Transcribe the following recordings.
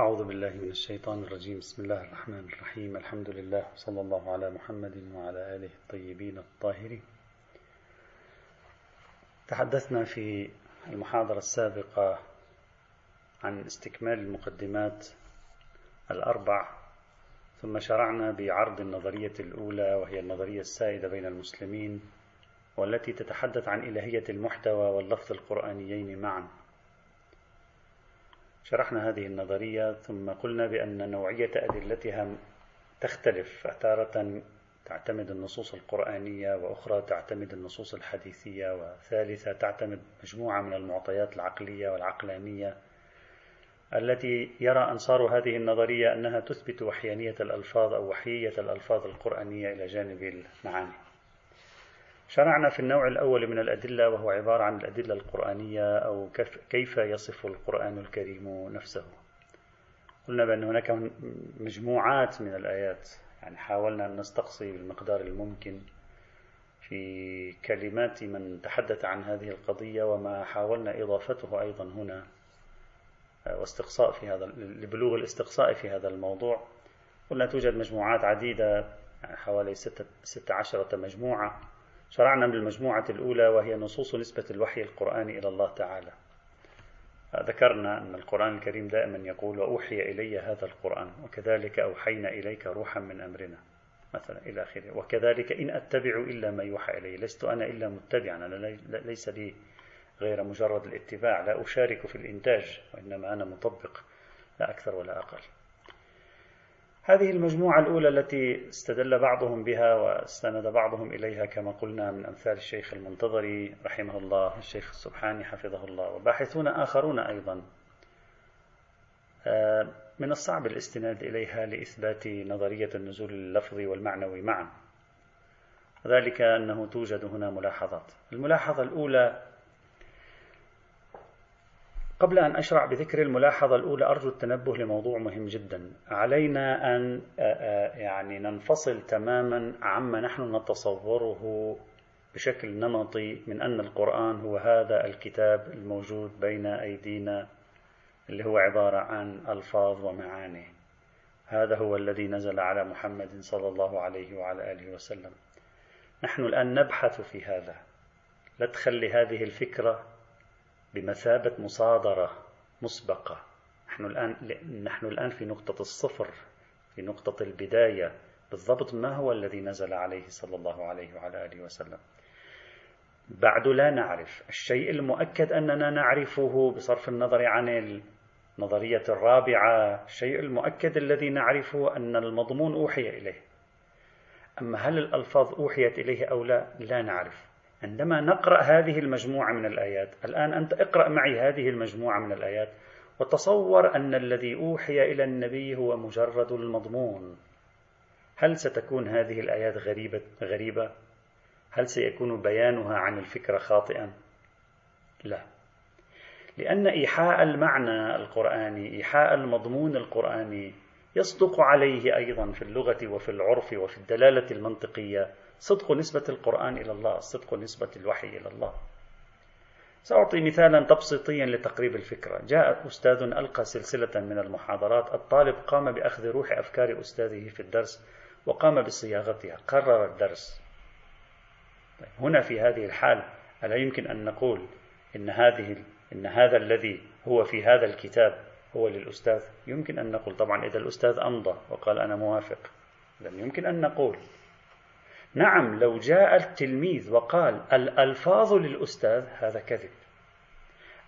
أعوذ بالله من الشيطان الرجيم. بسم الله الرحمن الرحيم. الحمد لله. صلى الله على محمد وعلى آله الطيبين الطاهرين. تحدثنا في المحاضرة السابقة عن استكمال المقدمات الأربع ثم شرعنا بعرض النظرية الأولى وهي النظرية السائدة بين المسلمين والتي تتحدث عن إلهية المحتوى واللفظ القرآنيين معا. شرحنا هذه النظرية ثم قلنا بأن نوعية أدلتها تختلف فتارة تعتمد النصوص القرآنية وأخرى تعتمد النصوص الحديثية وثالثة تعتمد مجموعة من المعطيات العقلية والعقلانية التي يرى أنصار هذه النظرية أنها تثبت وحيانية الألفاظ أو وحيية الألفاظ القرآنية إلى جانب المعاني. شرعنا في النوع الأول من الأدلة وهو عبارة عن الأدلة القرآنية أو كيف يصف القرآن الكريم نفسه. قلنا بأن هناك مجموعات من الآيات يعني حاولنا أن نستقصي بالمقدار الممكن في كلمات من تحدث عن هذه القضية وما حاولنا إضافته أيضا هنا واستقصاء في هذا لبلوغ الاستقصاء في هذا الموضوع قلنا توجد مجموعات عديدة يعني حوالي ستة, ستة عشرة مجموعة شرعنا بالمجموعة الأولى وهي نصوص نسبة الوحي القرآني إلى الله تعالى. ذكرنا أن القرآن الكريم دائما يقول وأوحي إلي هذا القرآن وكذلك أوحينا إليك روحا من أمرنا مثلا إلى آخره. وكذلك إن أتبع إلا ما يوحى إلي لست أنا إلا متبعا أنا ليس لي غير مجرد الاتباع لا أشارك في الإنتاج وإنما أنا مطبق لا أكثر ولا أقل. هذه المجموعة الأولى التي استدل بعضهم بها واستند بعضهم إليها كما قلنا من أمثال الشيخ المنتظري رحمه الله الشيخ السبحاني حفظه الله وباحثون آخرون أيضا. آه، من الصعب الاستناد إليها لإثبات نظرية النزول اللفظي والمعنوي معا. ذلك أنه توجد هنا ملاحظات. الملاحظة الأولى قبل أن أشرع بذكر الملاحظة الأولى أرجو التنبه لموضوع مهم جدا. علينا أن يعني ننفصل تماما عما نحن نتصوره بشكل نمطي من أن القرآن هو هذا الكتاب الموجود بين أيدينا اللي هو عبارة عن ألفاظ ومعاني. هذا هو الذي نزل على محمد صلى الله عليه وعلى آله وسلم. نحن الآن نبحث في هذا. لا تخلي هذه الفكرة بمثابة مصادرة مسبقة. نحن الآن نحن الآن في نقطة الصفر في نقطة البداية. بالضبط ما هو الذي نزل عليه صلى الله عليه وعلى آله وسلم؟ بعد لا نعرف. الشيء المؤكد أننا نعرفه بصرف النظر عن النظرية الرابعة الشيء المؤكد الذي نعرفه أن المضمون أوحي إليه. أما هل الألفاظ أوحيت إليه أو لا لا نعرف. عندما نقرأ هذه المجموعة من الآيات الآن أنت اقرأ معي هذه المجموعة من الآيات وتصور أن الذي أوحي إلى النبي هو مجرد المضمون هل ستكون هذه الآيات غريبة غريبة؟ هل سيكون بيانها عن الفكرة خاطئا؟ لا لأن إيحاء المعنى القرآني إيحاء المضمون القرآني يصدق عليه أيضا في اللغة وفي العرف وفي الدلالة المنطقية صدق نسبة القرآن إلى الله صدق نسبة الوحي إلى الله. سأعطي مثالا تبسيطيا لتقريب الفكرة. جاء أستاذ ألقى سلسلة من المحاضرات. الطالب قام بأخذ روح أفكار أستاذه في الدرس وقام بصياغتها. قرر الدرس. طيب هنا في هذه الحال ألا يمكن أن نقول إن هذه إن هذا الذي هو في هذا الكتاب هو للأستاذ؟ يمكن أن نقول. طبعا إذا الأستاذ أمضى وقال أنا موافق لم يمكن أن نقول. نعم لو جاء التلميذ وقال الألفاظ للأستاذ هذا كذب.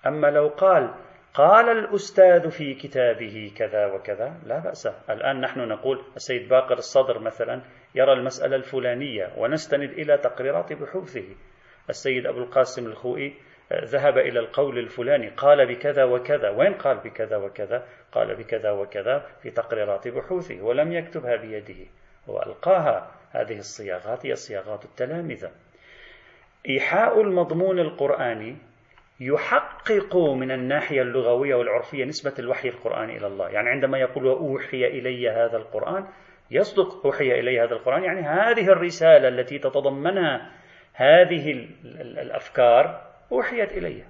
أما لو قال قال الأستاذ في كتابه كذا وكذا لا بأس. الآن نحن نقول السيد باقر الصدر مثلا يرى المسألة الفلانية ونستند إلى تقريرات بحوثه. السيد أبو القاسم الخوئي ذهب إلى القول الفلاني قال بكذا وكذا. وين قال بكذا وكذا؟ قال بكذا وكذا في تقريرات بحوثه ولم يكتبها بيده. هو ألقاها هذه الصياغات هي صياغات التلامذة. إيحاء المضمون القرآني يحقق من الناحية اللغوية والعرفية نسبة الوحي القرآني إلى الله. يعني عندما يقول وأوحي إلي هذا القرآن يصدق أوحي إلي هذا القرآن. يعني هذه الرسالة التي تتضمنها هذه الأفكار أوحيت إلي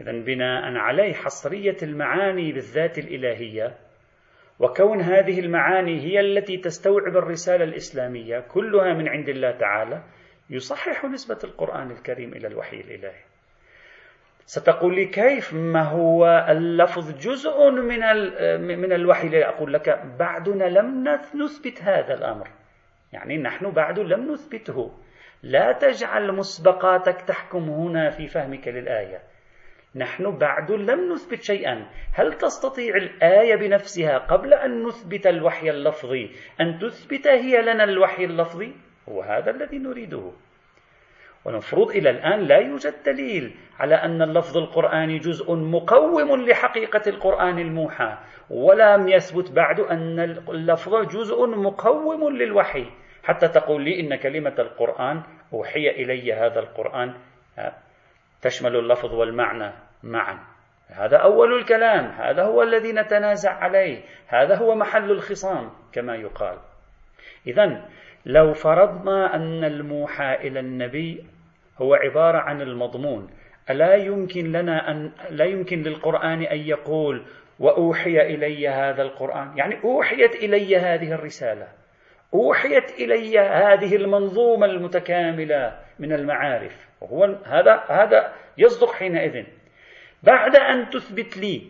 إذا بناء عليه حصرية المعاني بالذات الإلهية وكون هذه المعاني هي التي تستوعب الرسالة الإسلامية كلها من عند الله تعالى يصحح نسبة القرآن الكريم إلى الوحي الإلهي. ستقول لي كيف؟ ما هو اللفظ جزء من من الوحي الإلهي؟ أقول لك بعدنا لم نثبت هذا الأمر. يعني نحن بعد لم نثبته. لا تجعل مسبقاتك تحكم هنا في فهمك للآية. نحن بعد لم نثبت شيئا. هل تستطيع الآية بنفسها قبل أن نثبت الوحي اللفظي؟ أن تثبت هي لنا الوحي اللفظي؟ هو هذا الذي نريده. والمفروض إلى الآن لا يوجد دليل على أن اللفظ القرآني جزء مقوم لحقيقة القرآن الموحى. ولم يثبت بعد أن اللفظ جزء مقوم للوحي. حتى تقول لي إن كلمة القرآن أوحي إلي هذا القرآن. تشمل اللفظ والمعنى معا. هذا أول الكلام. هذا هو الذي نتنازع عليه. هذا هو محل الخصام كما يقال. إذا لو فرضنا أن الموحى إلى النبي هو عبارة عن المضمون ألا يمكن لنا أن لا يمكن للقرآن أن يقول وأوحي إلي هذا القرآن؟ يعني أوحيت إلي هذه الرسالة. أوحيت إلي هذه المنظومة المتكاملة من المعارف. وهو هذا هذا يصدق حينئذ. بعد أن تثبت لي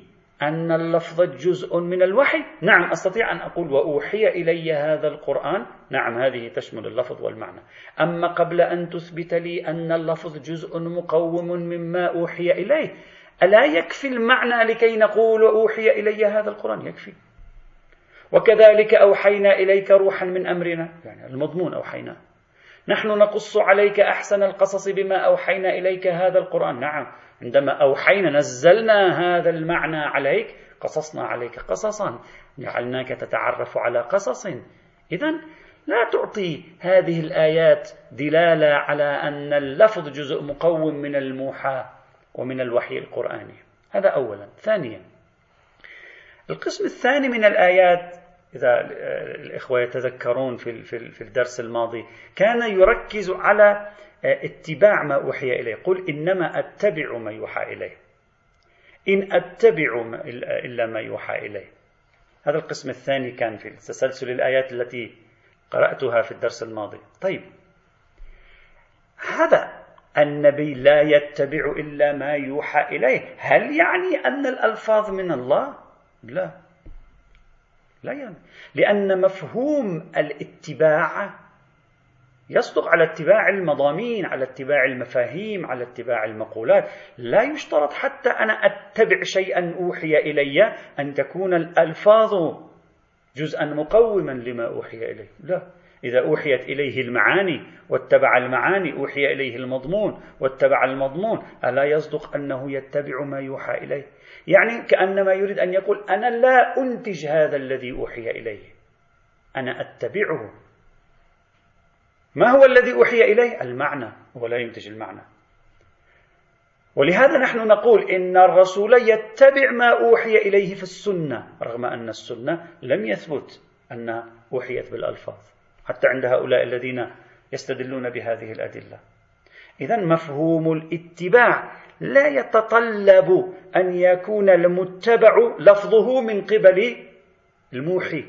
أن اللفظ جزء من الوحي نعم أستطيع أن أقول وأوحي إلي هذا القرآن. نعم هذه تشمل اللفظ والمعنى. أما قبل أن تثبت لي أن اللفظ جزء مقوم مما أوحي إليه ألا يكفي المعنى لكي نقول وأوحي إلي هذا القرآن؟ يكفي. وكذلك أوحينا إليك روحا من أمرنا. يعني المضمون أوحينا. نحن نقص عليك أحسن القصص بما أوحينا إليك هذا القرآن. نعم. عندما أوحينا نزلنا هذا المعنى عليك قصصنا عليك قصصا. جعلناك تتعرف على قصص. إذا لا تعطي هذه الآيات دلالة على أن اللفظ جزء مقوم من الموحى ومن الوحي القرآني. هذا أولا. ثانيا القسم الثاني من الآيات إذا الإخوة يتذكرون في في الدرس الماضي كان يركز على اتباع ما أوحي إليه. قل إنما أتبع ما يوحى إليه. إن أتبع إلا ما يوحى إليه. هذا القسم الثاني كان في تسلسل الآيات التي قرأتها في الدرس الماضي. طيب. هذا النبي لا يتبع إلا ما يوحى إليه. هل يعني أن الألفاظ من الله؟ لا. لا يعني لأن مفهوم الاتباع يصدق على اتباع المضامين على اتباع المفاهيم على اتباع المقولات. لا يشترط حتى أنا أتبع شيئا أوحي إلي أن تكون الألفاظ جزءا مقوما لما أوحي إليه لا. إذا أوحيت إليه المعاني واتبع المعاني أوحي إليه المضمون واتبع المضمون. ألا يصدق أنه يتبع ما يوحى إليه؟ يعني كأنما يريد أن يقول أنا لا أنتج هذا الذي أوحي إليه. أنا أتبعه. ما هو الذي أوحي إليه؟ المعنى. هو لا ينتج المعنى. ولهذا نحن نقول إن الرسول يتبع ما أوحي إليه في السنة رغم أن السنة لم يثبت أن أوحيت بالألفاظ. حتى عند هؤلاء الذين يستدلون بهذه الأدلة. إذا مفهوم الاتباع لا يتطلب أن يكون المتبع لفظه من قبل الموحي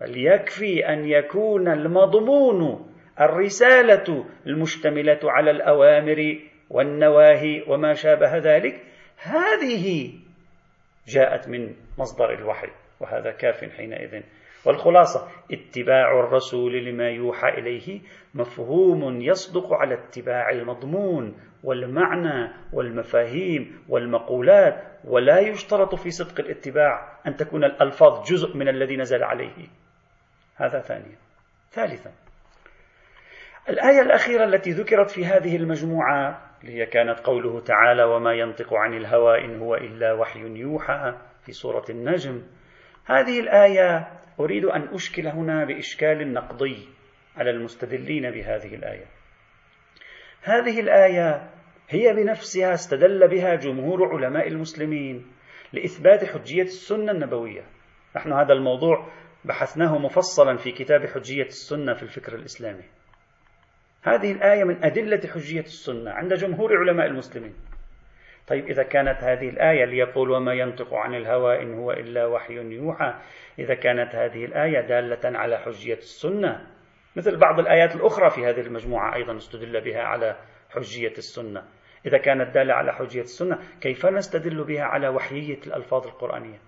بل يكفي أن يكون المضمون الرسالة المشتملة على الأوامر والنواهي وما شابه ذلك. هذه جاءت من مصدر الوحي وهذا كاف حينئذ. والخلاصة اتباع الرسول لما يوحى إليه مفهوم يصدق على اتباع المضمون والمعنى والمفاهيم والمقولات ولا يشترط في صدق الاتباع أن تكون الألفاظ جزء من الذي نزل عليه. هذا ثانيا. ثالثا الآية الأخيرة التي ذكرت في هذه المجموعة اللي هي كانت قوله تعالى وما ينطق عن الهوى إن هو إلا وحي يوحى في سورة النجم هذه الآية أريد أن أشكل هنا بإشكال نقضي على المستدلين بهذه الآية. هذه الآية هي بنفسها استدل بها جمهور علماء المسلمين لإثبات حجية السنة النبوية. نحن هذا الموضوع بحثناه مفصلا في كتاب حجية السنة في الفكر الإسلامي. هذه الآية من أدلة حجية السنة عند جمهور علماء المسلمين. طيب إذا كانت هذه الآية ليقول وما ينطق عن الهوى إن هو إلا وحي يوحى إذا كانت هذه الآية دالة على حجية السنة مثل بعض الآيات الأخرى في هذه المجموعة أيضا استدل بها على حجية السنة. إذا كانت دالة على حجية السنة كيف نستدل بها على وحيية الألفاظ القرآنية؟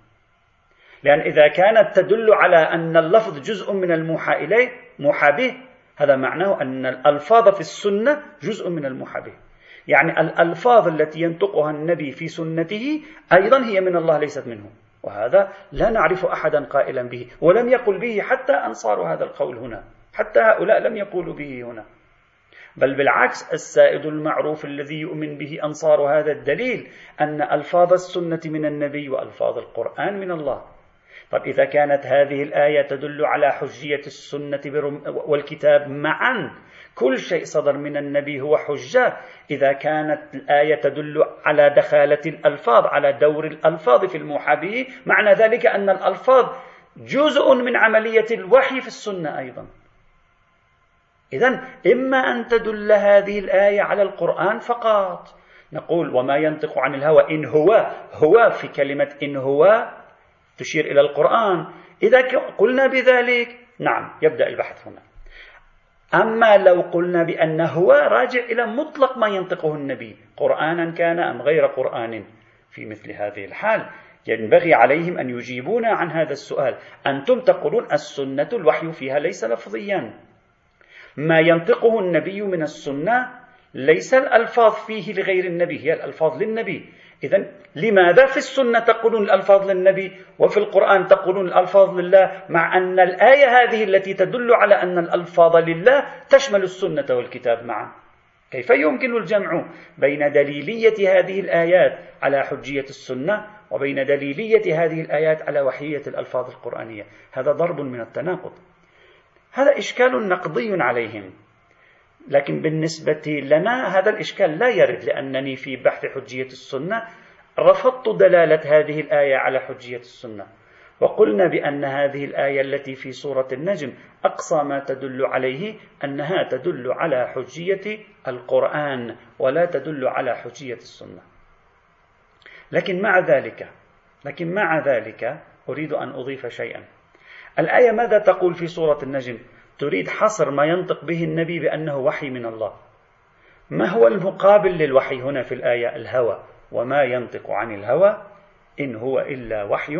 لأن إذا كانت تدل على أن اللفظ جزء من الموحى إليه موحى به هذا معناه أن الألفاظ في السنة جزء من الموحى به. يعني الألفاظ التي ينطقها النبي في سنته أيضا هي من الله ليست منه وهذا لا نعرف أحدا قائلا به ولم يقل به حتى أنصار هذا القول هنا حتى هؤلاء لم يقولوا به هنا. بل بالعكس السائد المعروف الذي يؤمن به أنصار هذا الدليل أن ألفاظ السنة من النبي وألفاظ القرآن من الله. طب إذا كانت هذه الآية تدل على حجية السنة والكتاب معا كل شيء صدر من النبي هو حجة. إذا كانت الآية تدل على دخالة الألفاظ على دور الألفاظ في الموحى به معنى ذلك أن الألفاظ جزء من عملية الوحي في السنة أيضا. إذا إما أن تدل هذه الآية على القرآن فقط. نقول وما ينطق عن الهوى إن هو هو في كلمة إن هو تشير إلى القرآن. إذا قلنا بذلك نعم يبدأ البحث هنا. أما لو قلنا بأن هو راجع إلى مطلق ما ينطقه النبي قرآنا كان أم غير قرآن؟ في مثل هذه الحال ينبغي عليهم أن يجيبونا عن هذا السؤال. أنتم تقولون السنة الوحي فيها ليس لفظيا. ما ينطقه النبي من السنة ليس الألفاظ فيه لغير النبي هي الألفاظ للنبي. إذا لماذا في السنة تقولون الألفاظ للنبي وفي القرآن تقولون الألفاظ لله مع أن الآية هذه التي تدل على أن الألفاظ لله تشمل السنة والكتاب معا؟ كيف يمكن الجمع بين دليلية هذه الآيات على حجية السنة وبين دليلية هذه الآيات على وحية الألفاظ القرآنية؟ هذا ضرب من التناقض. هذا إشكال نقضي عليهم. لكن بالنسبة لنا هذا الإشكال لا يرد لأنني في بحث حجية السنة رفضت دلالة هذه الآية على حجية السنة. وقلنا بأن هذه الآية التي في سورة النجم أقصى ما تدل عليه أنها تدل على حجية القرآن ولا تدل على حجية السنة. لكن مع ذلك لكن مع ذلك أريد أن أضيف شيئا. الآية ماذا تقول في سورة النجم؟ تريد حصر ما ينطق به النبي بأنه وحي من الله. ما هو المقابل للوحي هنا في الآية؟ الهوى. وما ينطق عن الهوى إن هو إلا وحي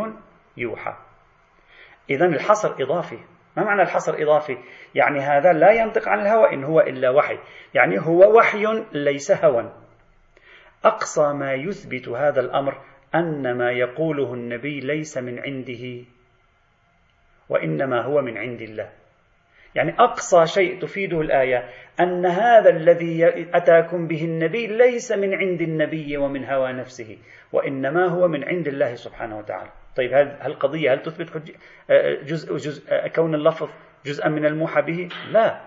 يوحى. إذا الحصر إضافي. ما معنى الحصر إضافي؟ يعني هذا لا ينطق عن الهوى إن هو إلا وحي. يعني هو وحي ليس هوى. أقصى ما يثبت هذا الأمر أن ما يقوله النبي ليس من عنده وإنما هو من عند الله. يعني أقصى شيء تفيده الآية أن هذا الذي أتاكم به النبي ليس من عند النبي ومن هوى نفسه وإنما هو من عند الله سبحانه وتعالى. طيب هل القضية هل تثبت جزء, جزء كون اللفظ جزءا من الموحى به؟ لا.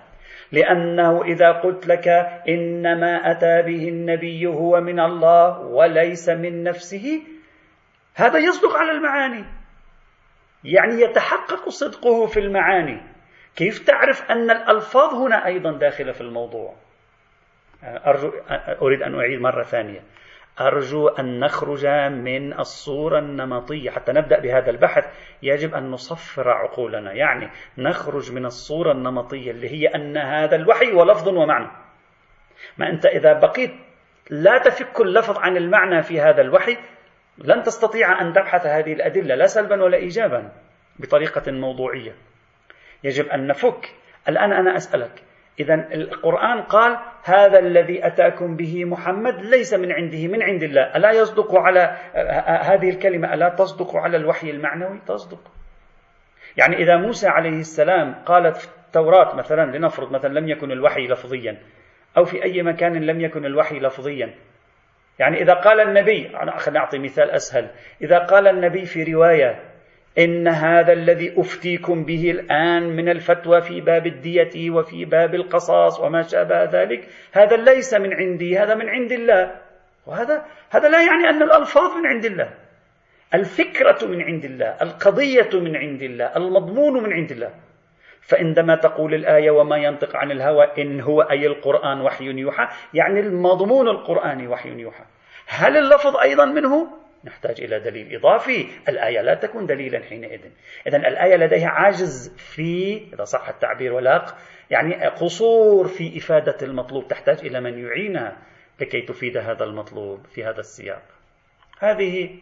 لأنه إذا قلت لك إنما أتى به النبي هو من الله وليس من نفسه هذا يصدق على المعاني. يعني يتحقق صدقه في المعاني. كيف تعرف أن الألفاظ هنا أيضا داخلة في الموضوع؟ أرجو أريد أن أعيد مرة ثانية. أرجو أن نخرج من الصورة النمطية. حتى نبدأ بهذا البحث يجب أن نصفر عقولنا. يعني نخرج من الصورة النمطية اللي هي أن هذا الوحي ولفظ ومعنى. ما أنت إذا بقيت لا تفك اللفظ عن المعنى في هذا الوحي لن تستطيع أن تبحث هذه الأدلة لا سلبا ولا إيجابا بطريقة موضوعية. يجب أن نفك. الآن أنا أسألك. إذا القرآن قال هذا الذي أتاكم به محمد ليس من عنده من عند الله. ألا يصدق على هذه الكلمة ألا تصدق على الوحي المعنوي؟ تصدق. يعني إذا موسى عليه السلام قالت في التوراة مثلا لنفرض مثلا لم يكن الوحي لفظيا أو في أي مكان لم يكن الوحي لفظيا. يعني إذا قال النبي أنا أعطي مثال أسهل. إذا قال النبي في رواية إن هذا الذي أفتيكم به الآن من الفتوى في باب الدية وفي باب القصاص وما شابه ذلك هذا ليس من عندي هذا من عند الله. وهذا هذا لا يعني أن الألفاظ من عند الله. الفكرة من عند الله القضية من عند الله المضمون من عند الله. فعندما تقول الآية وما ينطق عن الهوى إن هو أي القرآن وحي يوحى يعني المضمون القرآني وحي يوحى. هل اللفظ أيضا منه؟ نحتاج إلى دليل إضافي. الآية لا تكون دليلا حينئذ. إذا الآية لديها عاجز في إذا صح التعبير ولاق يعني قصور في إفادة المطلوب تحتاج إلى من يعينها لكي تفيد هذا المطلوب في هذا السياق. هذه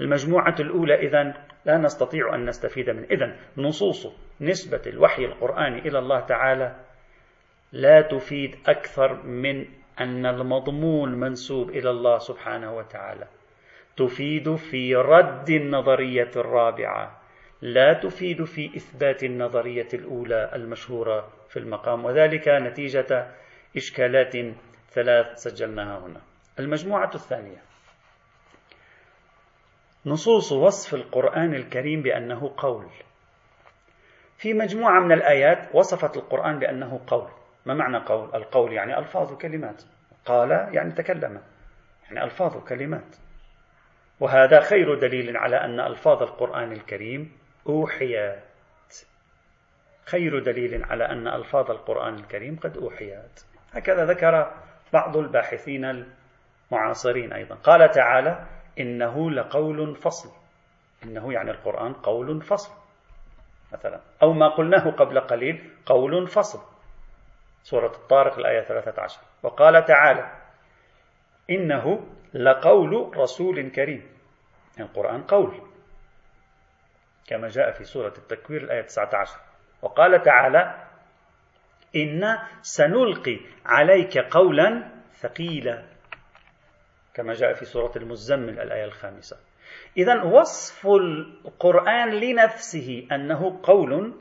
المجموعة الأولى إذا لا نستطيع أن نستفيد من إذا نصوص نسبة الوحي القرآني إلى الله تعالى لا تفيد أكثر من أن المضمون منسوب إلى الله سبحانه وتعالى. تفيد في رد النظرية الرابعة. لا تفيد في إثبات النظرية الأولى المشهورة في المقام وذلك نتيجة إشكالات ثلاث سجلناها هنا. المجموعة الثانية. نصوص وصف القرآن الكريم بأنه قول. في مجموعة من الآيات وصفت القرآن بأنه قول. ما معنى قول؟ القول يعني ألفاظ وكلمات. قال يعني تكلم. يعني ألفاظ وكلمات. وهذا خير دليل على أن ألفاظ القرآن الكريم أوحيت خير دليل على أن ألفاظ القرآن الكريم قد أوحيت هكذا ذكر بعض الباحثين المعاصرين أيضا. قال تعالى إنه لقول فصل. إنه يعني القرآن قول فصل. مثلا أو ما قلناه قبل قليل قول فصل. سورة الطارق الآية 13 وقال تعالى إنه لقول رسول كريم. القرآن قول كما جاء في سورة التكوير الآية 19 وقال تعالى إنا سنلقي عليك قولا ثقيلا كما جاء في سورة المزمل الآية الخامسة. إذا وصف القرآن لنفسه أنه قول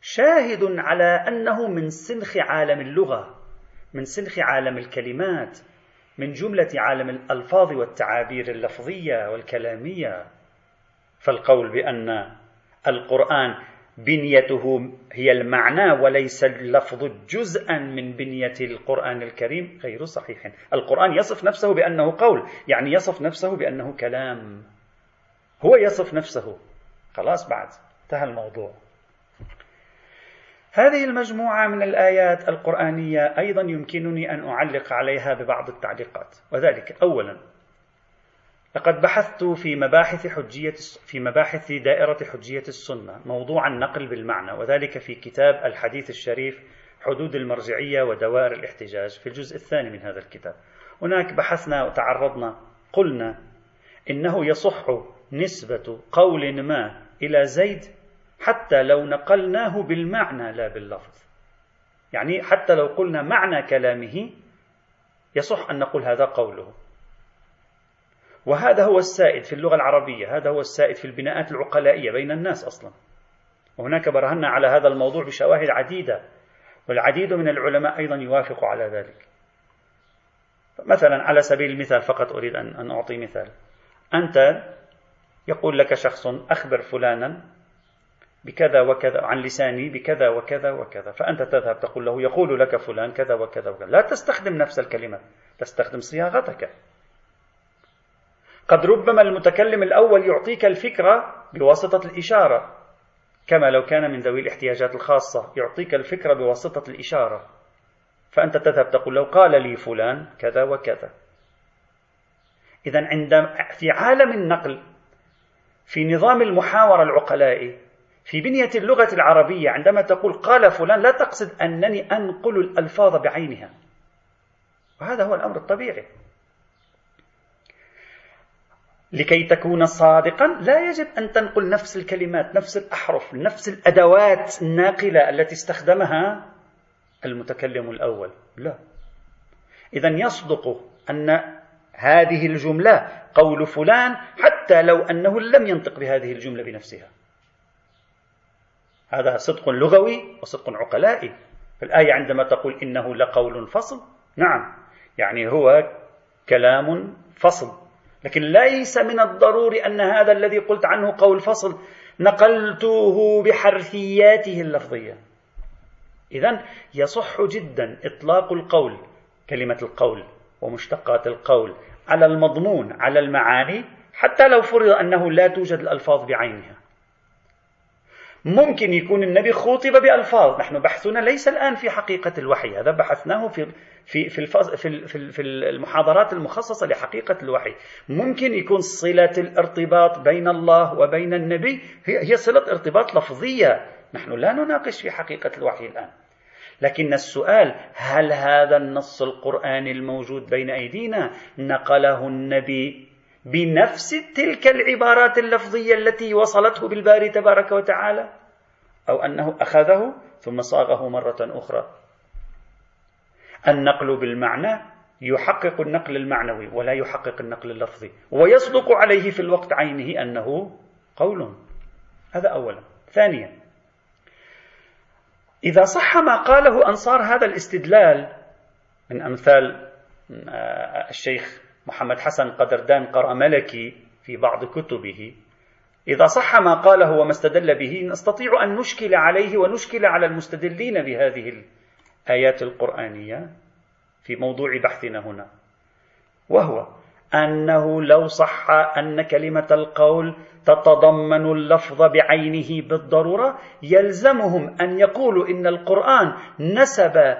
شاهد على أنه من سنخ عالم اللغة من سنخ عالم الكلمات من جملة عالم الألفاظ والتعابير اللفظية والكلامية فالقول بأن القرآن بنيته هي المعنى وليس اللفظ جزءا من بنية القرآن الكريم غير صحيح. القرآن يصف نفسه بأنه قول يعني يصف نفسه بأنه كلام. هو يصف نفسه. خلاص بعد انتهى الموضوع. هذه المجموعة من الآيات القرآنية أيضا يمكنني أن أعلق عليها ببعض التعليقات. وذلك أولا لقد بحثت في مباحث حجية في مباحث دائرة حجية السنة موضوع النقل بالمعنى وذلك في كتاب الحديث الشريف حدود المرجعية ودوائر الاحتجاج في الجزء الثاني من هذا الكتاب. هناك بحثنا وتعرضنا قلنا إنه يصح نسبة قول ما إلى زيد حتى لو نقلناه بالمعنى لا باللفظ. يعني حتى لو قلنا معنى كلامه يصح أن نقول هذا قوله. وهذا هو السائد في اللغة العربية هذا هو السائد في البناءات العقلائية بين الناس أصلا. وهناك برهنا على هذا الموضوع بشواهد عديدة والعديد من العلماء أيضا يوافق على ذلك. مثلا على سبيل المثال فقط أريد أن أعطي مثال. أنت يقول لك شخص أخبر فلانا بكذا وكذا عن لساني بكذا وكذا وكذا. فأنت تذهب تقول له يقول لك فلان كذا وكذا وكذا. لا تستخدم نفس الكلمة تستخدم صياغتك. قد ربما المتكلم الأول يعطيك الفكرة بواسطة الإشارة كما لو كان من ذوي الاحتياجات الخاصة يعطيك الفكرة بواسطة الإشارة. فأنت تذهب تقول لو قال لي فلان كذا وكذا. إذا عند في عالم النقل في نظام المحاورة العقلائي في بنية اللغة العربية عندما تقول قال فلان لا تقصد أنني أنقل الألفاظ بعينها. وهذا هو الأمر الطبيعي. لكي تكون صادقا لا يجب أن تنقل نفس الكلمات نفس الأحرف نفس الأدوات الناقلة التي استخدمها المتكلم الأول. لا. إذا يصدق أن هذه الجملة قول فلان حتى لو أنه لم ينطق بهذه الجملة بنفسها. هذا صدق لغوي وصدق عقلائي. الآية عندما تقول إنه لقول فصل نعم يعني هو كلام فصل. لكن ليس من الضروري أن هذا الذي قلت عنه قول فصل نقلته بحرفياته اللفظية. إذا يصح جدا إطلاق القول كلمة القول ومشتقات القول على المضمون على المعاني حتى لو فرض أنه لا توجد الألفاظ بعينها. ممكن يكون النبي خوطب بألفاظ. نحن بحثنا ليس الآن في حقيقة الوحي. هذا بحثناه في في في في المحاضرات المخصصة لحقيقة الوحي. ممكن يكون صلة الارتباط بين الله وبين النبي. هي صلة ارتباط لفظية. نحن لا نناقش في حقيقة الوحي الآن. لكن السؤال هل هذا النص القرآني الموجود بين أيدينا؟ نقله النبي بنفس تلك العبارات اللفظية التي وصلته بالباري تبارك وتعالى أو أنه أخذه ثم صاغه مرة أخرى. النقل بالمعنى يحقق النقل المعنوي ولا يحقق النقل اللفظي ويصدق عليه في الوقت عينه أنه قول. هذا أولا. ثانيا إذا صح ما قاله أنصار هذا الاستدلال من أمثال آه، الشيخ محمد حسن قدردان قراملكي في بعض كتبه. إذا صح ما قاله وما استدل به نستطيع أن نشكل عليه ونشكل على المستدلين بهذه الآيات القرآنية في موضوع بحثنا هنا. وهو أنه لو صح أن كلمة القول تتضمن اللفظ بعينه بالضرورة يلزمهم أن يقولوا إن القرآن نسب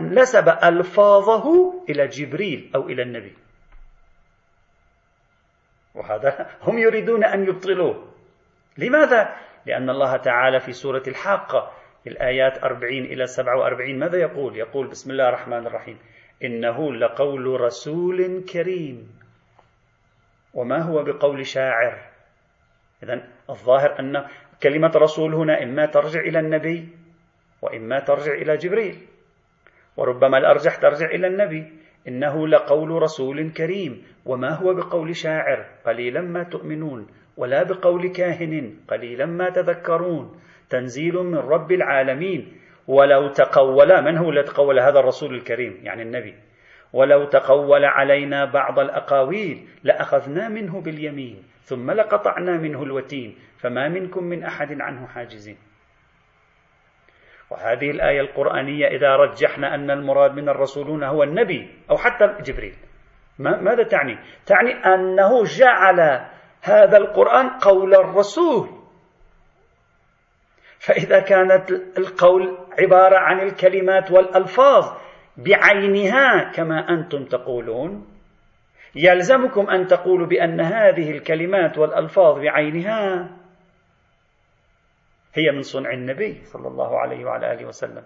نسب ألفاظه إلى جبريل أو إلى النبي. وهذا هم يريدون أن يبطلوه. لماذا؟ لأن الله تعالى في سورة الحاقة الآيات 40 إلى 47 ماذا يقول؟ يقول بسم الله الرحمن الرحيم. إنه لقول رسول كريم. وما هو بقول شاعر؟ إذا الظاهر أن كلمة رسول هنا إما ترجع إلى النبي وإما ترجع إلى جبريل. وربما الأرجح ترجع إلى النبي. إنه لقول رسول كريم وما هو بقول شاعر قليلا ما تؤمنون ولا بقول كاهن قليلا ما تذكرون. تنزيل من رب العالمين. ولو تقول من هو الذي تقول هذا الرسول الكريم؟ يعني النبي. ولو تقول علينا بعض الأقاويل لأخذنا منه باليمين ثم لقطعنا منه الوتين فما منكم من أحد عنه حاجزين. وهذه الآية القرآنية إذا رجحنا أن المراد من الرسولون هو النبي أو حتى جبريل. ماذا تعني؟ تعني أنه جعل هذا القرآن قول الرسول. فإذا كانت القول عبارة عن الكلمات والألفاظ بعينها كما أنتم تقولون يلزمكم أن تقولوا بأن هذه الكلمات والألفاظ بعينها. هي من صنع النبي صلى الله عليه وعلى آله وسلم.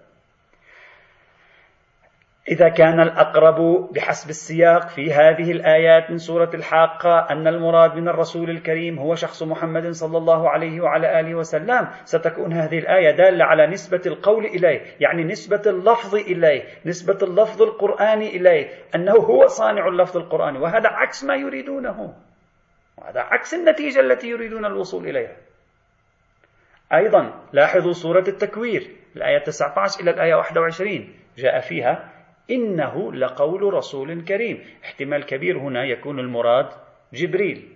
إذا كان الأقرب بحسب السياق في هذه الآيات من سورة الحاقة أن المراد من الرسول الكريم هو شخص محمد صلى الله عليه وعلى آله وسلم ستكون هذه الآية دالة على نسبة القول إليه يعني نسبة اللفظ إليه نسبة اللفظ القرآني إليه أنه هو صانع اللفظ القرآني وهذا عكس ما يريدونه وهذا عكس النتيجة التي يريدون الوصول إليها. أيضا لاحظوا سورة التكوير الآية 19 إلى الآية 21 جاء فيها إنه لقول رسول كريم. احتمال كبير هنا يكون المراد جبريل.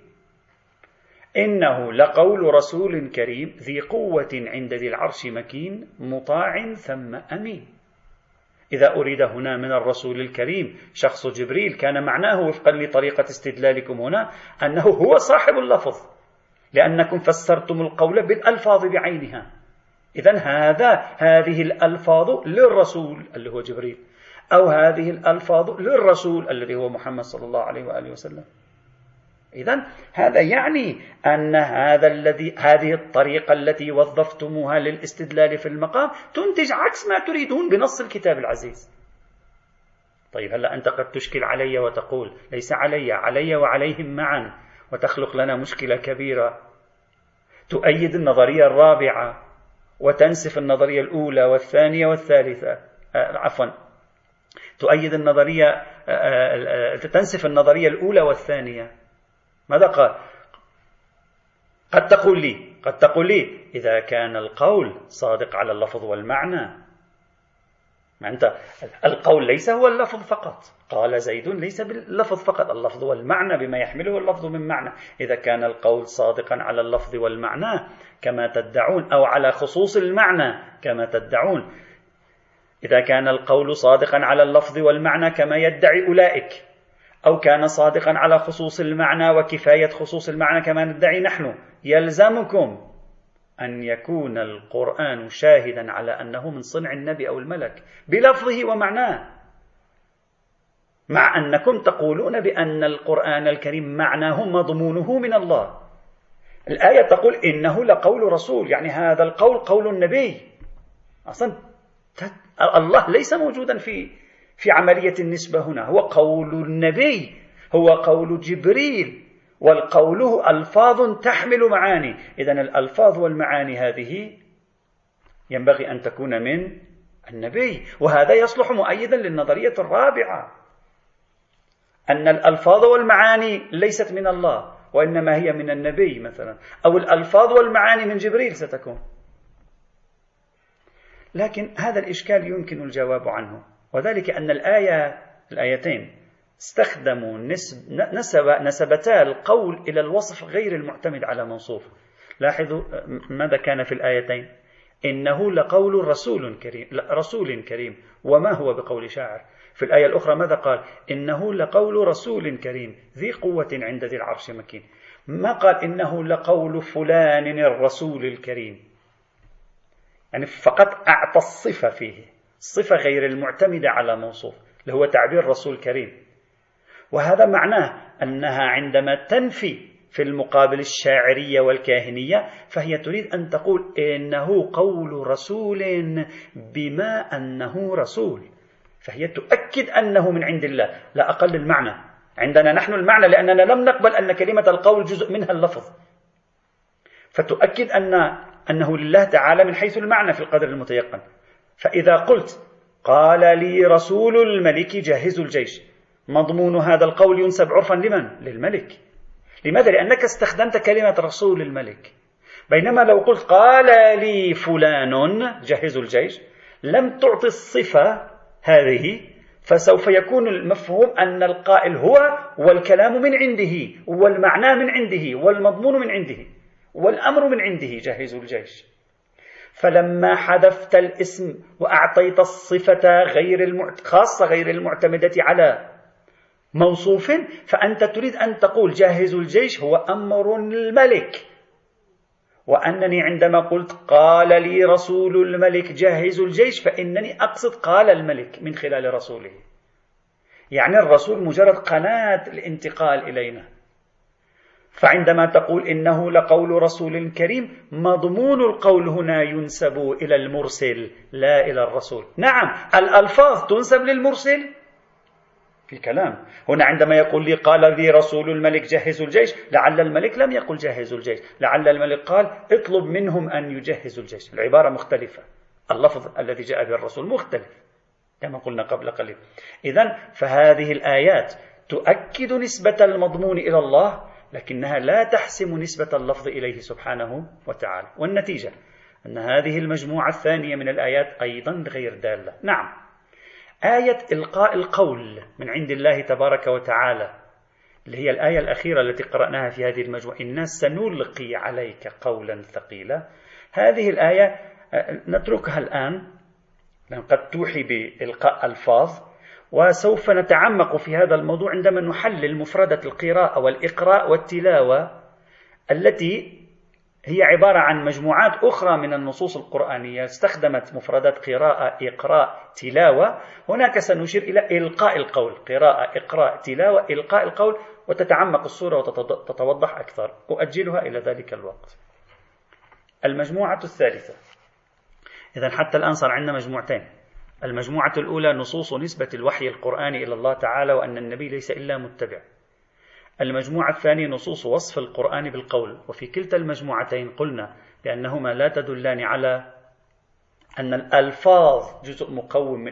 إنه لقول رسول كريم ذي قوة عند ذي العرش مكين مطاع ثم أمين. إذا أريد هنا من الرسول الكريم شخص جبريل كان معناه وفقا لطريقة استدلالكم هنا أنه هو صاحب اللفظ. لأنكم فسرتم القول بالألفاظ بعينها. إذا هذا هذه الألفاظ للرسول اللي هو جبريل أو هذه الألفاظ للرسول الذي هو محمد صلى الله عليه وآله وسلم. إذا هذا يعني أن هذا الذي هذه الطريقة التي وظفتموها للاستدلال في المقام تنتج عكس ما تريدون بنص الكتاب العزيز. طيب هلا أنت قد تشكل علي وتقول ليس علي علي وعليهم معا. وتخلق لنا مشكلة كبيرة. تؤيد النظرية الرابعة وتنسف النظرية الأولى والثانية والثالثة. آه، عفوا. تؤيد النظرية آه، آه، تنسف النظرية الأولى والثانية. ماذا قال؟ قد تقول لي قد تقول لي إذا كان القول صادق على اللفظ والمعنى. أنت القول ليس هو اللفظ فقط. قال زيد ليس باللفظ فقط. اللفظ والمعنى بما يحمله اللفظ من معنى. إذا كان القول صادقا على اللفظ والمعنى كما تدعون أو على خصوص المعنى كما تدعون. إذا كان القول صادقا على اللفظ والمعنى كما يدعي أولئك. أو كان صادقا على خصوص المعنى وكفاية خصوص المعنى كما ندعي نحن. يلزمكم أن يكون القرآن شاهدا على أنه من صنع النبي أو الملك بلفظه ومعناه. مع أنكم تقولون بأن القرآن الكريم معناه مضمونه من الله. الآية تقول إنه لقول رسول يعني هذا القول قول النبي. أصلا الله ليس موجودا في في عملية النسبة هنا هو قول النبي هو قول جبريل. والقول ألفاظ تحمل معاني. إذا الألفاظ والمعاني هذه ينبغي أن تكون من النبي. وهذا يصلح مؤيدا للنظرية الرابعة. أن الألفاظ والمعاني ليست من الله وإنما هي من النبي مثلا. أو الألفاظ والمعاني من جبريل ستكون. لكن هذا الإشكال يمكن الجواب عنه. وذلك أن الآية الآيتين استخدموا نسب نسب نسبتا القول إلى الوصف غير المعتمد على موصوف. لاحظوا ماذا كان في الآيتين؟ إنه لقول رسول كريم رسول كريم. وما هو بقول شاعر؟ في الآية الأخرى ماذا قال؟ إنه لقول رسول كريم. ذي قوة عند ذي العرش مكين. ما قال إنه لقول فلان الرسول الكريم؟ يعني فقط أعطى الصفة فيه. الصفة غير المعتمدة على موصوف اللي هو تعبير رسول كريم. وهذا معناه أنها عندما تنفي في المقابل الشاعرية والكاهنية فهي تريد أن تقول إنه قول رسول بما أنه رسول. فهي تؤكد أنه من عند الله. لا أقل المعنى. عندنا نحن المعنى لأننا لم نقبل أن كلمة القول جزء منها اللفظ. فتؤكد أن أنه لله تعالى من حيث المعنى في القدر المتيقن. فإذا قلت قال لي رسول الملك جهزوا الجيش. مضمون هذا القول ينسب عرفا لمن؟ للملك لماذا؟ لأنك استخدمت كلمة رسول الملك بينما لو قلت قال لي فلان جهزوا الجيش لم تعطي الصفة هذه فسوف يكون المفهوم أن القائل هو والكلام من عنده والمعنى من عنده والمضمون من عنده والأمر من عنده جهزوا الجيش فلما حذفت الاسم وأعطيت الصفة غير المعت... خاصة غير المعتمدة على موصوف فأنت تريد أن تقول جهزوا الجيش هو أمر الملك. وأنني عندما قلت قال لي رسول الملك جهزوا الجيش فإنني أقصد قال الملك من خلال رسوله. يعني الرسول مجرد قناة الانتقال إلينا. فعندما تقول إنه لقول رسول كريم مضمون القول هنا ينسب إلى المرسل لا إلى الرسول. نعم الألفاظ تنسب للمرسل. في كلام. هنا عندما يقول لي قال لي رسول الملك جهزوا الجيش لعل الملك لم يقل جهزوا الجيش لعل الملك قال اطلب منهم أن يجهزوا الجيش. العبارة مختلفة. اللفظ الذي جاء به الرسول مختلف كما قلنا قبل قليل. إذا فهذه الآيات تؤكد نسبة المضمون إلى الله لكنها لا تحسم نسبة اللفظ إليه سبحانه وتعالى. والنتيجة أن هذه المجموعة الثانية من الآيات أيضا غير دالة. نعم. آية إلقاء القول من عند الله تبارك وتعالى اللي هي الآية الأخيرة التي قرأناها في هذه المجموعة. إنا سنلقي عليك قولا ثقيلا. هذه الآية نتركها الآن لأن قد توحي بإلقاء ألفاظ وسوف نتعمق في هذا الموضوع عندما نحلل مفردة القراءة والإقراء والتلاوة التي هي عبارة عن مجموعات أخرى من النصوص القرآنية. استخدمت مفردات قراءة إقراء تلاوة. هناك سنشير إلى إلقاء القول. قراءة إقراء تلاوة إلقاء القول. وتتعمق الصورة وتتوضح أكثر. أؤجلها إلى ذلك الوقت. المجموعة الثالثة. إذا حتى الآن صار عندنا مجموعتين. المجموعة الأولى نصوص نسبة الوحي القرآني إلى الله تعالى وأن النبي ليس إلا متبع. المجموعة الثانية نصوص وصف القرآن بالقول وفي كلتا المجموعتين قلنا بأنهما لا تدلان على أن الألفاظ جزء مقوم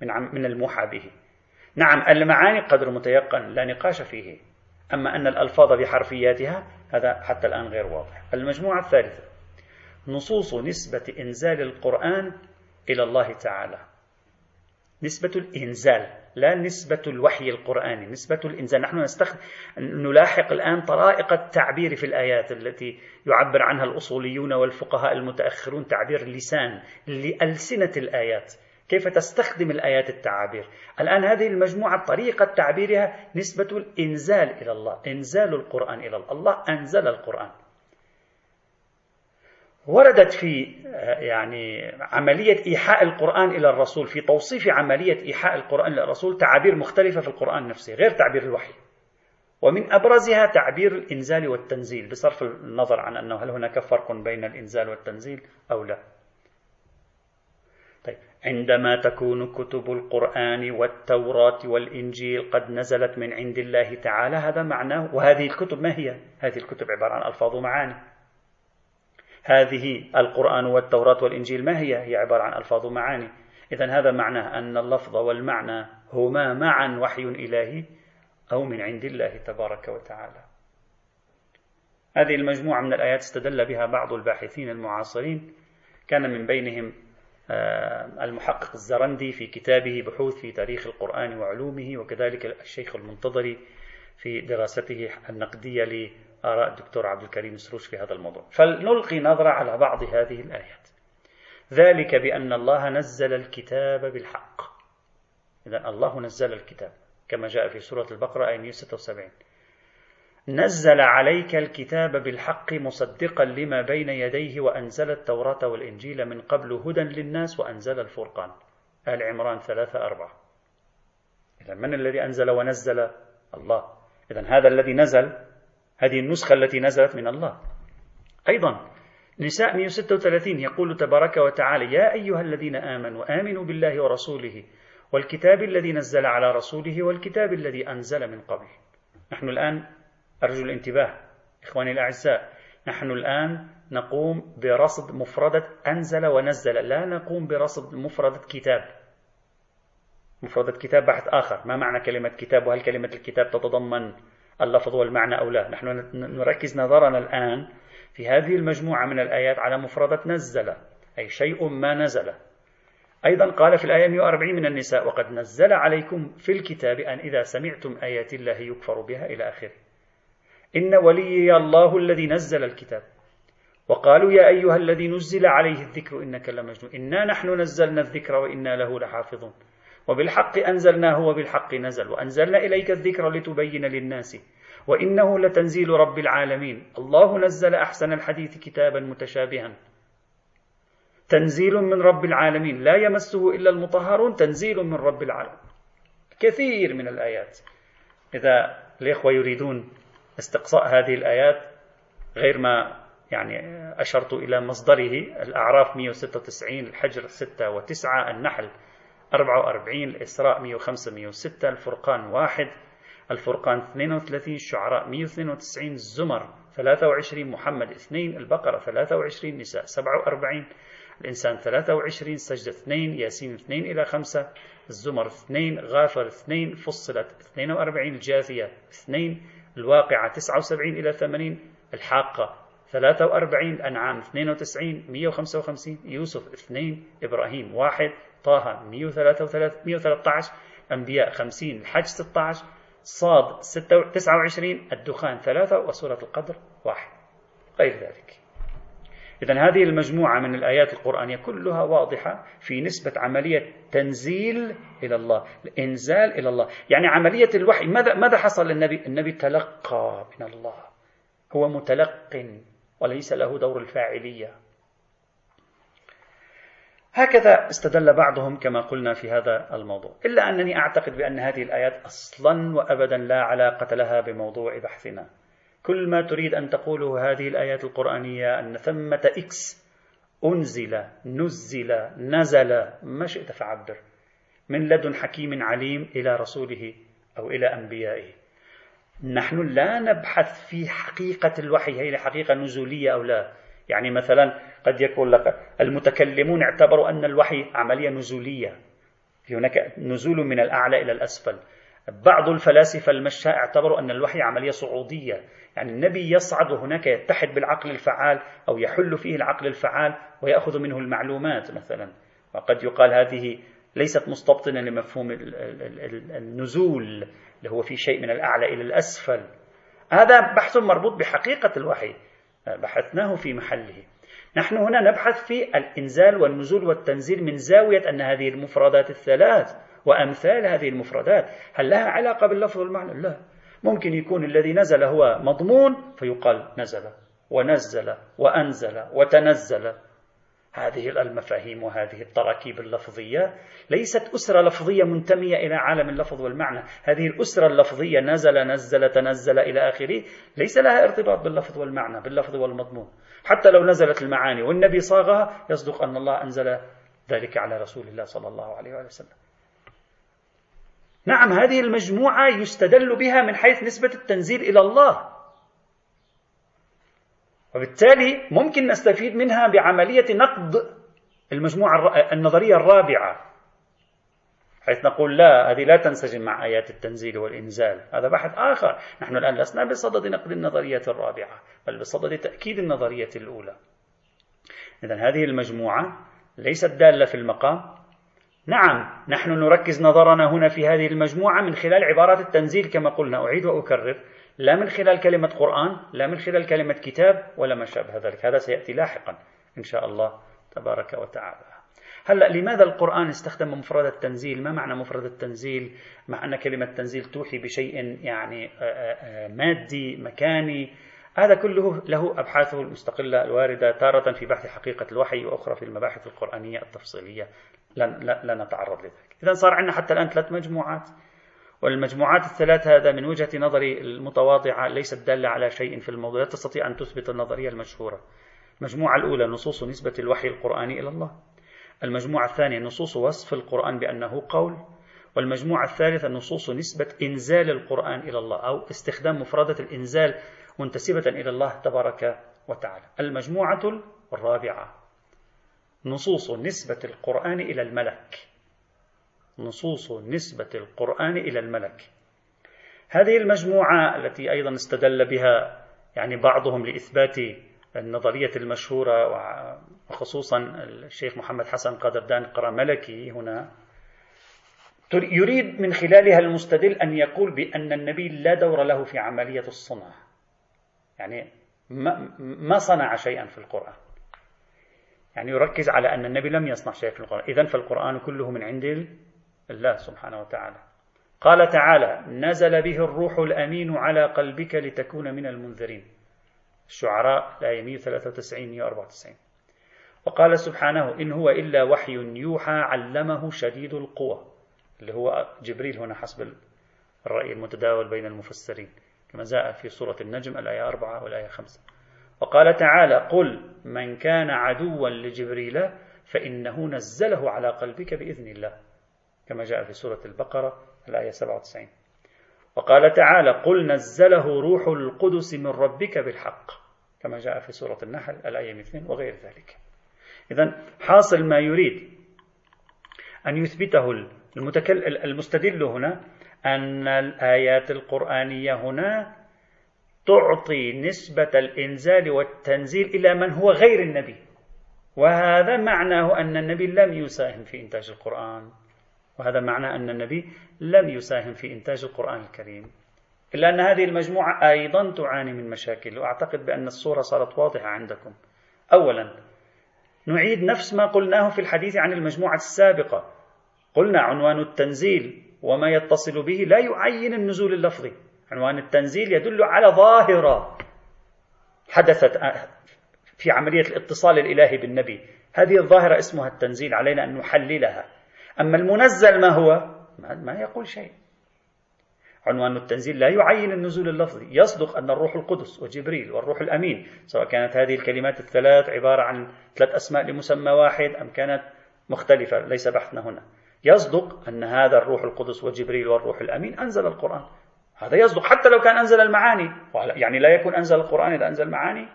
من من الموحى به. نعم المعاني قدر متيقن لا نقاش فيه. أما أن الألفاظ بحرفياتها هذا حتى الآن غير واضح. المجموعة الثالثة نصوص نسبة إنزال القرآن إلى الله تعالى. نسبة الإنزال لا نسبة الوحي القرآني نسبة الإنزال. نحن نستخدم نلاحق الآن طرائق التعبير في الآيات التي يعبر عنها الأصوليون والفقهاء المتأخرون تعبير اللسان لألسنة الآيات. كيف تستخدم الآيات التعابير؟ الآن هذه المجموعة طريقة تعبيرها نسبة الإنزال إلى الله إنزال القرآن إلى الله. الله أنزل القرآن. وردت في يعني عملية إيحاء القرآن إلى الرسول في توصيف عملية إيحاء القرآن إلى الرسول تعابير مختلفة في القرآن نفسه غير تعبير الوحي. ومن أبرزها تعبير الإنزال والتنزيل بصرف النظر عن أنه هل هناك فرق بين الإنزال والتنزيل أو لا. طيب عندما تكون كتب القرآن والتوراة والإنجيل قد نزلت من عند الله تعالى هذا معناه وهذه الكتب ما هي؟ هذه الكتب عبارة عن ألفاظ ومعاني. هذه القرآن والتوراة والإنجيل ما هي؟ هي عبارة عن ألفاظ ومعاني. إذا هذا معناه أن اللفظ والمعنى هما معا وحي إلهي أو من عند الله تبارك وتعالى. هذه المجموعة من الآيات استدل بها بعض الباحثين المعاصرين. كان من بينهم آه، المحقق الزرندي في كتابه بحوث في تاريخ القرآن وعلومه وكذلك الشيخ المنتظري في دراسته النقدية لآراء الدكتور عبد الكريم سروش في هذا الموضوع. فلنلقي نظرة على بعض هذه الآيات. ذلك بأن الله نزل الكتاب بالحق. إذا الله نزل الكتاب. كما جاء في سورة البقرة آية 176 نزل عليك الكتاب بالحق مصدقا لما بين يديه وأنزل التوراة والإنجيل من قبل هدى للناس وأنزل الفرقان. آل عمران ثلاثة أربعة. إذا من الذي أنزل ونزل؟ الله. إذا هذا الذي نزل هذه النسخة التي نزلت من الله. أيضا نساء 136 يقول تبارك وتعالى يا أيها الذين آمنوا آمنوا بالله ورسوله والكتاب الذي نزل على رسوله والكتاب الذي أنزل من قبل. نحن الآن أرجو الانتباه إخواني الأعزاء نحن الآن نقوم برصد مفردة أنزل ونزل. لا نقوم برصد مفردة كتاب. مفردة كتاب بحث آخر. ما معنى كلمة كتاب؟ وهل كلمة الكتاب تتضمن اللفظ والمعنى أو لا. نحن نركز نظرنا الآن في هذه المجموعة من الآيات على مفردة نزل أي شيء ما نزل. أيضا قال في الآية 140 من النساء وقد نزل عليكم في الكتاب أن إذا سمعتم آيات الله يكفر بها إلى آخره. إن وليي الله الذي نزل الكتاب. وقالوا يا أيها الذي نزل عليه الذكر إنك لمجنون. إنا نحن نزلنا الذكر وإنا له لحافظون. وبالحق أنزلناه وبالحق نزل وأنزلنا إليك الذكر لتبين للناس وإنه لتنزيل رب العالمين. الله نزل أحسن الحديث كتابا متشابها. تنزيل من رب العالمين. لا يمسه إلا المطهرون تنزيل من رب العالمين. كثير من الآيات. إذا الإخوة يريدون استقصاء هذه الآيات غير ما يعني أشرت إلى مصدره الأعراف 196 الحجر 6 و9 النحل 44 الإسراء 105 106 الفرقان 1 الفرقان 32 الشعراء 192 الزمر 23 محمد 2 البقرة 23 نساء 47 الإنسان 23 سجدة 2 ياسين 2 إلى 5 الزمر 2 غافر 2 فصلت 42 الجاثية 2 الواقعة 79 إلى 80 الحاقة 43 الأنعام 92 155 يوسف 2 إبراهيم 1 طه 113 أنبياء 50 الحج 16 صاد 29 الدخان 3 وسورة القدر 1 غير ذلك. إذا هذه المجموعة من الآيات القرآنية كلها واضحة في نسبة عملية تنزيل إلى الله الإنزال إلى الله. يعني عملية الوحي ماذا, ماذا حصل للنبي؟ النبي تلقى من الله. هو متلق وليس له دور الفاعلية. هكذا استدل بعضهم كما قلنا في هذا الموضوع. إلا أنني أعتقد بأن هذه الآيات أصلا وأبدا لا علاقة لها بموضوع بحثنا. كل ما تريد أن تقوله هذه الآيات القرآنية أن ثمة إكس أنزل نزل نزل ما شئت فعبر. من لدن حكيم عليم إلى رسوله أو إلى أنبيائه. نحن لا نبحث في حقيقة الوحي هي حقيقة نزولية أو لا. يعني مثلا قد يقول لك المتكلمون اعتبروا أن الوحي عملية نزولية هناك نزول من الأعلى إلى الأسفل. بعض الفلاسفة المشاة اعتبروا أن الوحي عملية صعودية يعني النبي يصعد وهناك يتحد بالعقل الفعال أو يحل فيه العقل الفعال ويأخذ منه المعلومات مثلا. وقد يقال هذه ليست مستبطنة لمفهوم النزول اللي هو في شيء من الأعلى إلى الأسفل. هذا بحث مربوط بحقيقة الوحي. بحثناه في محله. نحن هنا نبحث في الإنزال والنزول والتنزيل من زاوية أن هذه المفردات الثلاث وأمثال هذه المفردات. هل لها علاقة باللفظ والمعنى؟ لا. ممكن يكون الذي نزل هو مضمون فيقال نزل ونزل وأنزل وتنزل. هذه المفاهيم وهذه التراكيب اللفظية ليست أسرة لفظية منتمية إلى عالم اللفظ والمعنى. هذه الأسرة اللفظية نزل نزل تنزل إلى آخره ليس لها ارتباط باللفظ والمعنى باللفظ والمضمون. حتى لو نزلت المعاني والنبي صاغها يصدق أن الله أنزل ذلك على رسول الله صلى الله عليه وسلم. نعم هذه المجموعة يستدل بها من حيث نسبة التنزيل إلى الله. وبالتالي ممكن نستفيد منها بعملية نقد المجموعة النظرية الرابعة حيث نقول لا هذه لا تنسجم مع آيات التنزيل والإنزال. هذا بحث آخر. نحن الآن لسنا بصدد نقد النظرية الرابعة بل بصدد تأكيد النظرية الأولى. إذا هذه المجموعة ليست دالة في المقام. نعم نحن نركز نظرنا هنا في هذه المجموعة من خلال عبارات التنزيل كما قلنا. أعيد وأكرر. لا من خلال كلمة قرآن لا من خلال كلمة كتاب ولا ما شابه ذلك. هذا سيأتي لاحقا إن شاء الله تبارك وتعالى. هلأ لماذا القرآن استخدم مفرد التنزيل؟ ما معنى مفرد التنزيل؟ مع أن كلمة تنزيل توحي بشيء يعني مادي مكاني. هذا كله له أبحاثه المستقلة الواردة تارة في بحث حقيقة الوحي وأخرى في المباحث القرآنية التفصيلية. لا, لا نتعرض لذلك. إذا صار عندنا حتى الآن ثلاث مجموعات. والمجموعات الثلاث هذا من وجهة نظري المتواضعة ليست دالة على شيء في الموضوع لا تستطيع أن تثبت النظرية المشهورة. المجموعة الأولى نصوص نسبة الوحي القرآني إلى الله. المجموعة الثانية نصوص وصف القرآن بأنه قول. والمجموعة الثالثة نصوص نسبة إنزال القرآن إلى الله أو استخدام مفردة الإنزال منتسبة إلى الله تبارك وتعالى. المجموعة الرابعة نصوص نسبة القرآن إلى الملك. نصوص نسبة القرآن إلى الملك. هذه المجموعة التي أيضا استدل بها يعني بعضهم لإثبات النظرية المشهورة وخصوصا الشيخ محمد حسن قدردان قرى ملكي هنا يريد من خلالها المستدل أن يقول بأن النبي لا دور له في عملية الصنع. يعني ما صنع شيئا في القرآن. يعني يركز على أن النبي لم يصنع شيئا في القرآن. إذن فالقرآن كله من عند الله سبحانه وتعالى. قال تعالى نزل به الروح الأمين على قلبك لتكون من المنذرين. الشعراء الآية 193 194 وقال سبحانه إن هو إلا وحي يوحى علمه شديد القوى. اللي هو جبريل هنا حسب الرأي المتداول بين المفسرين. كما جاء في سورة النجم الآية 4 والآية 5 وقال تعالى قل من كان عدوا لجبريل فإنه نزله على قلبك بإذن الله. كما جاء في سورة البقرة الآية 97 وقال تعالى قل نزله روح القدس من ربك بالحق. كما جاء في سورة النحل الآية 200 وغير ذلك. إذا حاصل ما يريد أن يثبته المستدل هنا أن الآيات القرآنية هنا تعطي نسبة الإنزال والتنزيل إلى من هو غير النبي. وهذا معناه أن النبي لم يساهم في إنتاج القرآن. وهذا معنى أن النبي لم يساهم في إنتاج القرآن الكريم. إلا أن هذه المجموعة أيضا تعاني من مشاكل وأعتقد بأن الصورة صارت واضحة عندكم. أولا نعيد نفس ما قلناه في الحديث عن المجموعة السابقة. قلنا عنوان التنزيل وما يتصل به لا يعين النزول اللفظي. عنوان التنزيل يدل على ظاهرة حدثت في عملية الاتصال الإلهي بالنبي. هذه الظاهرة اسمها التنزيل علينا أن نحللها. أما المنزل ما هو؟ ما يقول شيء. عنوان التنزيل لا يعين النزول اللفظي. يصدق أن الروح القدس وجبريل والروح الأمين سواء كانت هذه الكلمات الثلاث عبارة عن ثلاث أسماء لمسمى واحد أم كانت مختلفة ليس بحثنا هنا. يصدق أن هذا الروح القدس وجبريل والروح الأمين أنزل القرآن. هذا يصدق حتى لو كان أنزل المعاني. يعني لا يكون أنزل القرآن إذا أنزل معاني؟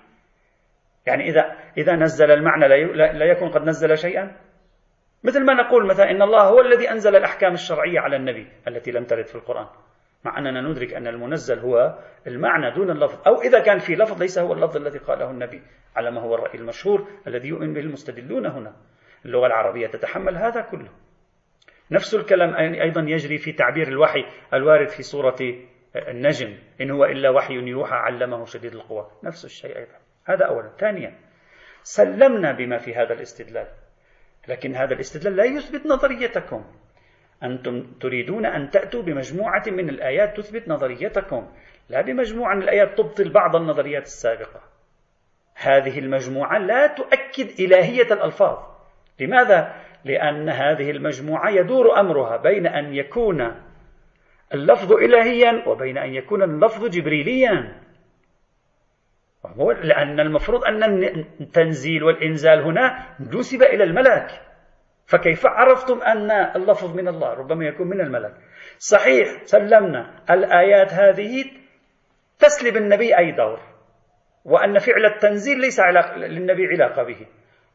يعني إذا إذا نزل المعنى لا يكون قد نزل شيئا؟ مثل ما نقول مثلا إن الله هو الذي أنزل الأحكام الشرعية على النبي التي لم ترد في القرآن. مع أننا ندرك أن المنزل هو المعنى دون اللفظ أو إذا كان في لفظ ليس هو اللفظ الذي قاله النبي على ما هو الرأي المشهور الذي يؤمن به المستدلون هنا. اللغة العربية تتحمل هذا كله. نفس الكلام أيضا يجري في تعبير الوحي الوارد في سورة النجم إن هو إلا وحي يوحى علمه شديد القوى. نفس الشيء أيضا. هذا أولا. ثانيا سلمنا بما في هذا الاستدلال. لكن هذا الاستدلال لا يثبت نظريتكم. أنتم تريدون أن تأتوا بمجموعة من الآيات تثبت نظريتكم لا بمجموعة من الآيات تبطل بعض النظريات السابقة. هذه المجموعة لا تؤكد إلهية الألفاظ. لماذا؟ لأن هذه المجموعة يدور أمرها بين أن يكون اللفظ إلهيا وبين أن يكون اللفظ جبريليا. لأن المفروض أن التنزيل والإنزال هنا نسب إلى الملك فكيف عرفتم أن اللفظ من الله؟ ربما يكون من الملك صحيح سلمنا الآيات هذه تسلب النبي أي دور وأن فعل التنزيل ليس علاقة للنبي علاقة به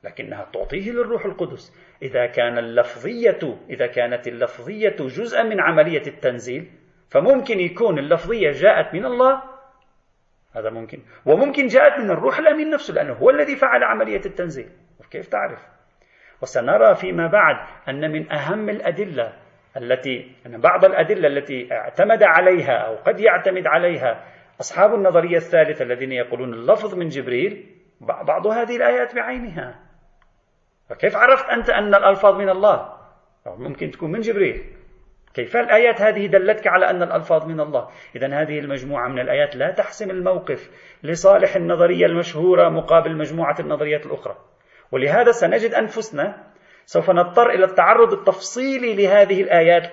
لكنها تعطيه للروح القدس. إذا كان اللفظية إذا كانت اللفظية جزءا من عملية التنزيل فممكن يكون اللفظية جاءت من الله هذا ممكن. وممكن جاءت من الروح الأمين نفسه لأنه هو الذي فعل عملية التنزيل. كيف تعرف؟ وسنرى فيما بعد أن من أهم الأدلة التي أن بعض الأدلة التي اعتمد عليها أو قد يعتمد عليها أصحاب النظرية الثالثة الذين يقولون اللفظ من جبريل بعض هذه الآيات بعينها. فكيف عرفت أنت أن الألفاظ من الله؟ أو ممكن تكون من جبريل. كيف الآيات هذه دلتك على أن الألفاظ من الله؟ إذا هذه المجموعة من الآيات لا تحسم الموقف لصالح النظرية المشهورة مقابل مجموعة النظريات الأخرى. ولهذا سنجد أنفسنا سوف نضطر إلى التعرض التفصيلي لهذه الآيات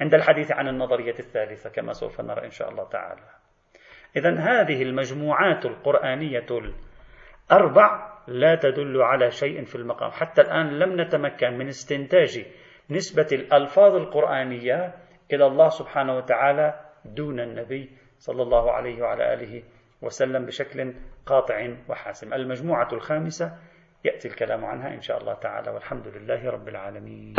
عند الحديث عن النظرية الثالثة كما سوف نرى إن شاء الله تعالى. إذا هذه المجموعات القرآنية الأربع لا تدل على شيء في المقام. حتى الآن لم نتمكن من استنتاج نسبة الألفاظ القرآنية إلى الله سبحانه وتعالى دون النبي صلى الله عليه وعلى آله وسلم بشكل قاطع وحاسم. المجموعة الخامسة يأتي الكلام عنها إن شاء الله تعالى والحمد لله رب العالمين.